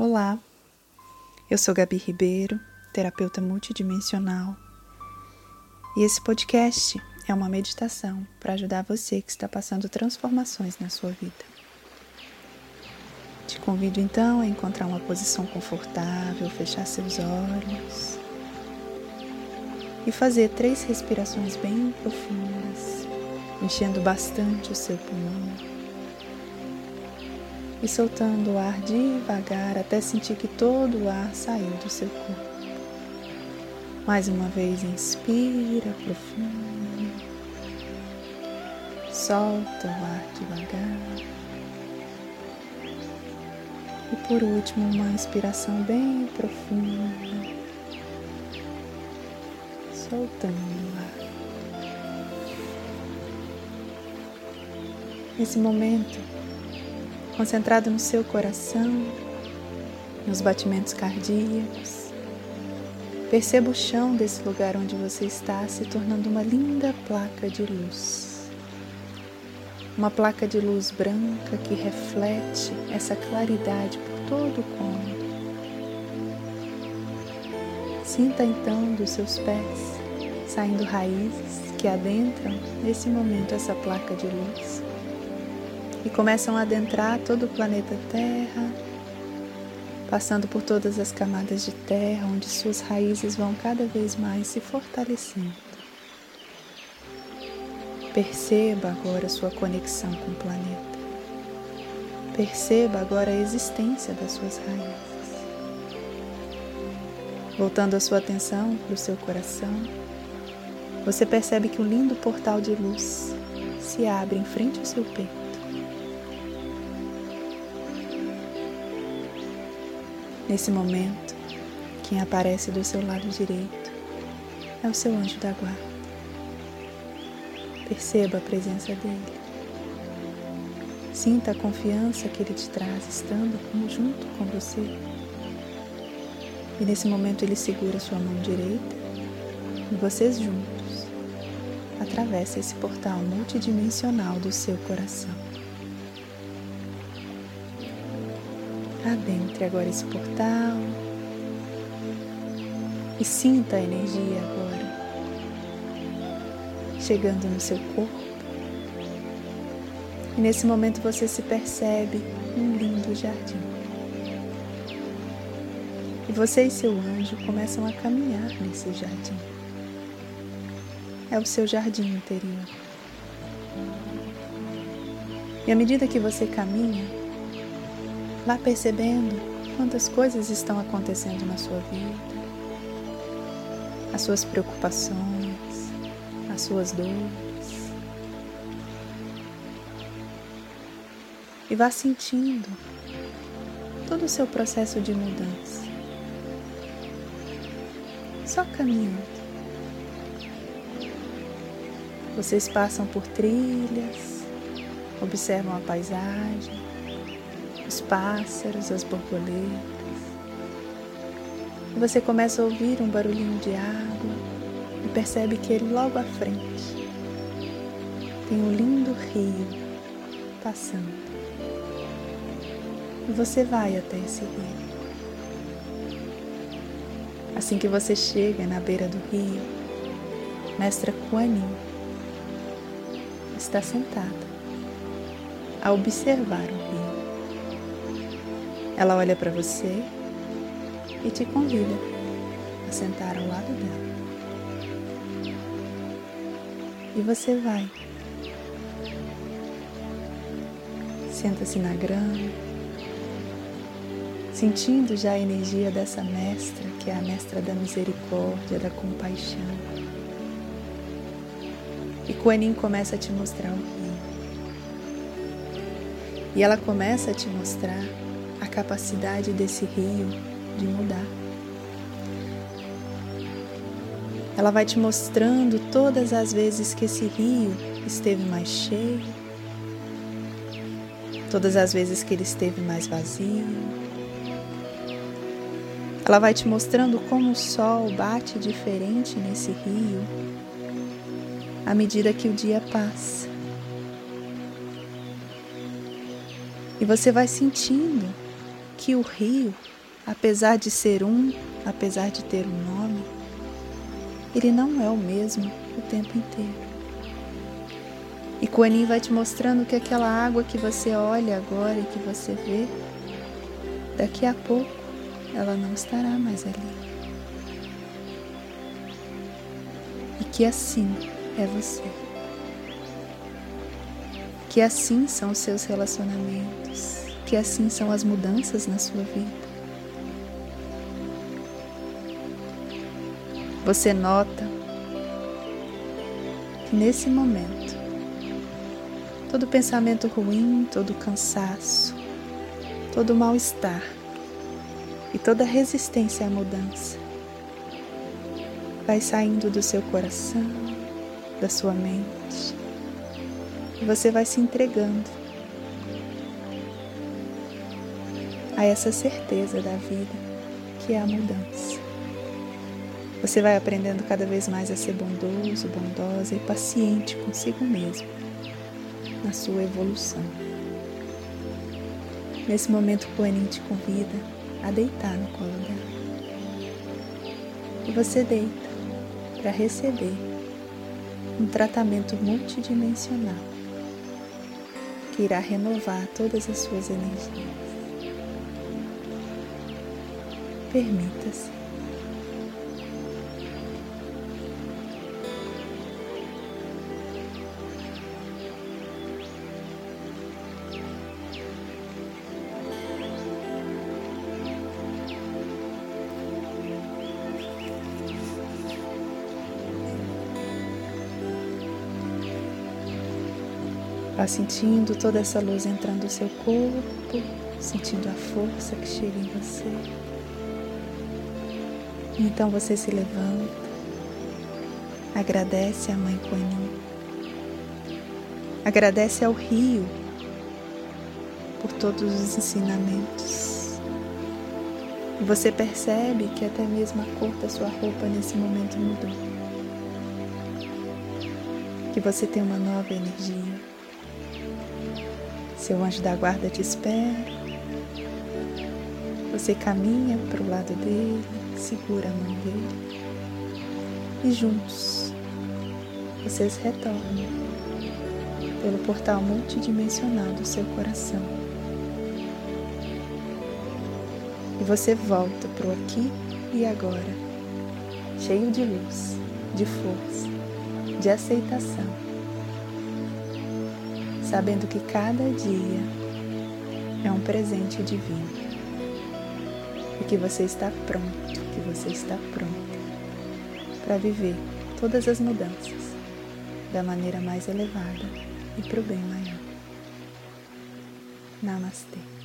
Olá, eu sou Gabi Ribeiro, terapeuta multidimensional, e esse podcast é uma meditação para ajudar você que está passando transformações na sua vida. Te convido então a encontrar uma posição confortável, fechar seus olhos e fazer três respirações bem profundas, enchendo bastante o seu pulmão e soltando o ar devagar até sentir que todo o ar saiu do seu corpo. Mais uma vez, inspira profundo, solta o ar devagar. E por último, uma inspiração bem profunda, soltando o ar. Nesse momento, concentrado no seu coração, nos batimentos cardíacos. Perceba o chão desse lugar onde você está se tornando uma linda placa de luz. Uma placa de luz branca que reflete essa claridade por todo o cômodo. Sinta então dos seus pés saindo raízes que adentram nesse momento essa placa de luz e começam a adentrar todo o planeta Terra, passando por todas as camadas de terra, onde suas raízes vão cada vez mais se fortalecendo. Perceba agora sua conexão com o planeta. Perceba agora a existência das suas raízes. Voltando a sua atenção para o seu coração, você percebe que um lindo portal de luz se abre em frente ao seu peito. Nesse momento, quem aparece do seu lado direito é o seu anjo da guarda. Perceba a presença dele. Sinta a confiança que ele te traz estando junto com você. E nesse momento ele segura sua mão direita e vocês juntos atravessam esse portal multidimensional do seu coração. Adentre agora esse portal e sinta a energia agora chegando no seu corpo. E nesse momento você se percebe um lindo jardim. E você e seu anjo começam a caminhar nesse jardim. É o seu jardim interior. E à medida que você caminha, Vá percebendo quantas coisas estão acontecendo na sua vida, as suas preocupações, as suas dores. E vá sentindo todo o seu processo de mudança. Só caminhando. Vocês passam por trilhas, observam a paisagem, os pássaros, as borboletas. E você começa a ouvir um barulhinho de água e percebe que logo à frente tem um lindo rio passando. E você vai até esse rio. Assim que você chega na beira do rio, Mestra Kuan está sentada a observar o. Ela olha para você e te convida a sentar ao lado dela. E você vai. Senta-se na grama, sentindo já a energia dessa mestra, que é a mestra da misericórdia, da compaixão. E Kuanin começa a te mostrar o rio. E ela começa a te mostrar a capacidade desse rio de mudar. Ela vai te mostrando todas as vezes que esse rio esteve mais cheio, todas as vezes que ele esteve mais vazio. Ela vai te mostrando como o sol bate diferente nesse rio à medida que o dia passa. E você vai sentindo que o rio, apesar de ser um, apesar de ter um nome, ele não é o mesmo o tempo inteiro. E Kuan vai te mostrando que aquela água que você olha agora e que você vê, daqui a pouco ela não estará mais ali. E que assim é você. Que assim são os seus relacionamentos, que assim são as mudanças na sua vida. Você nota que nesse momento, todo pensamento ruim, todo cansaço, todo mal-estar e toda resistência à mudança vai saindo do seu coração, da sua mente, e você vai se entregando a essa certeza da vida que é a mudança. Você vai aprendendo cada vez mais a ser bondoso, bondosa e paciente consigo mesmo na sua evolução. Nesse momento, o te convida a deitar no colo dela. E você deita para receber um tratamento multidimensional que irá renovar todas as suas energias. Permita-se. Vá sentindo toda essa luz entrando no seu corpo, sentindo a força que chega em você. Então você se levanta, agradece a Mãe Kuan agradece ao rio por todos os ensinamentos. E você percebe que até mesmo a cor da sua roupa nesse momento mudou. Que você tem uma nova energia seu anjo da guarda te espera. Você caminha para o lado dele, segura a mão dele. E juntos vocês retornam pelo portal multidimensional do seu coração. E você volta para o aqui e agora, cheio de luz, de força, de aceitação. Sabendo que cada dia é um presente divino. E que você está pronto, você está pronta para viver todas as mudanças da maneira mais elevada e para o bem maior. Namastê.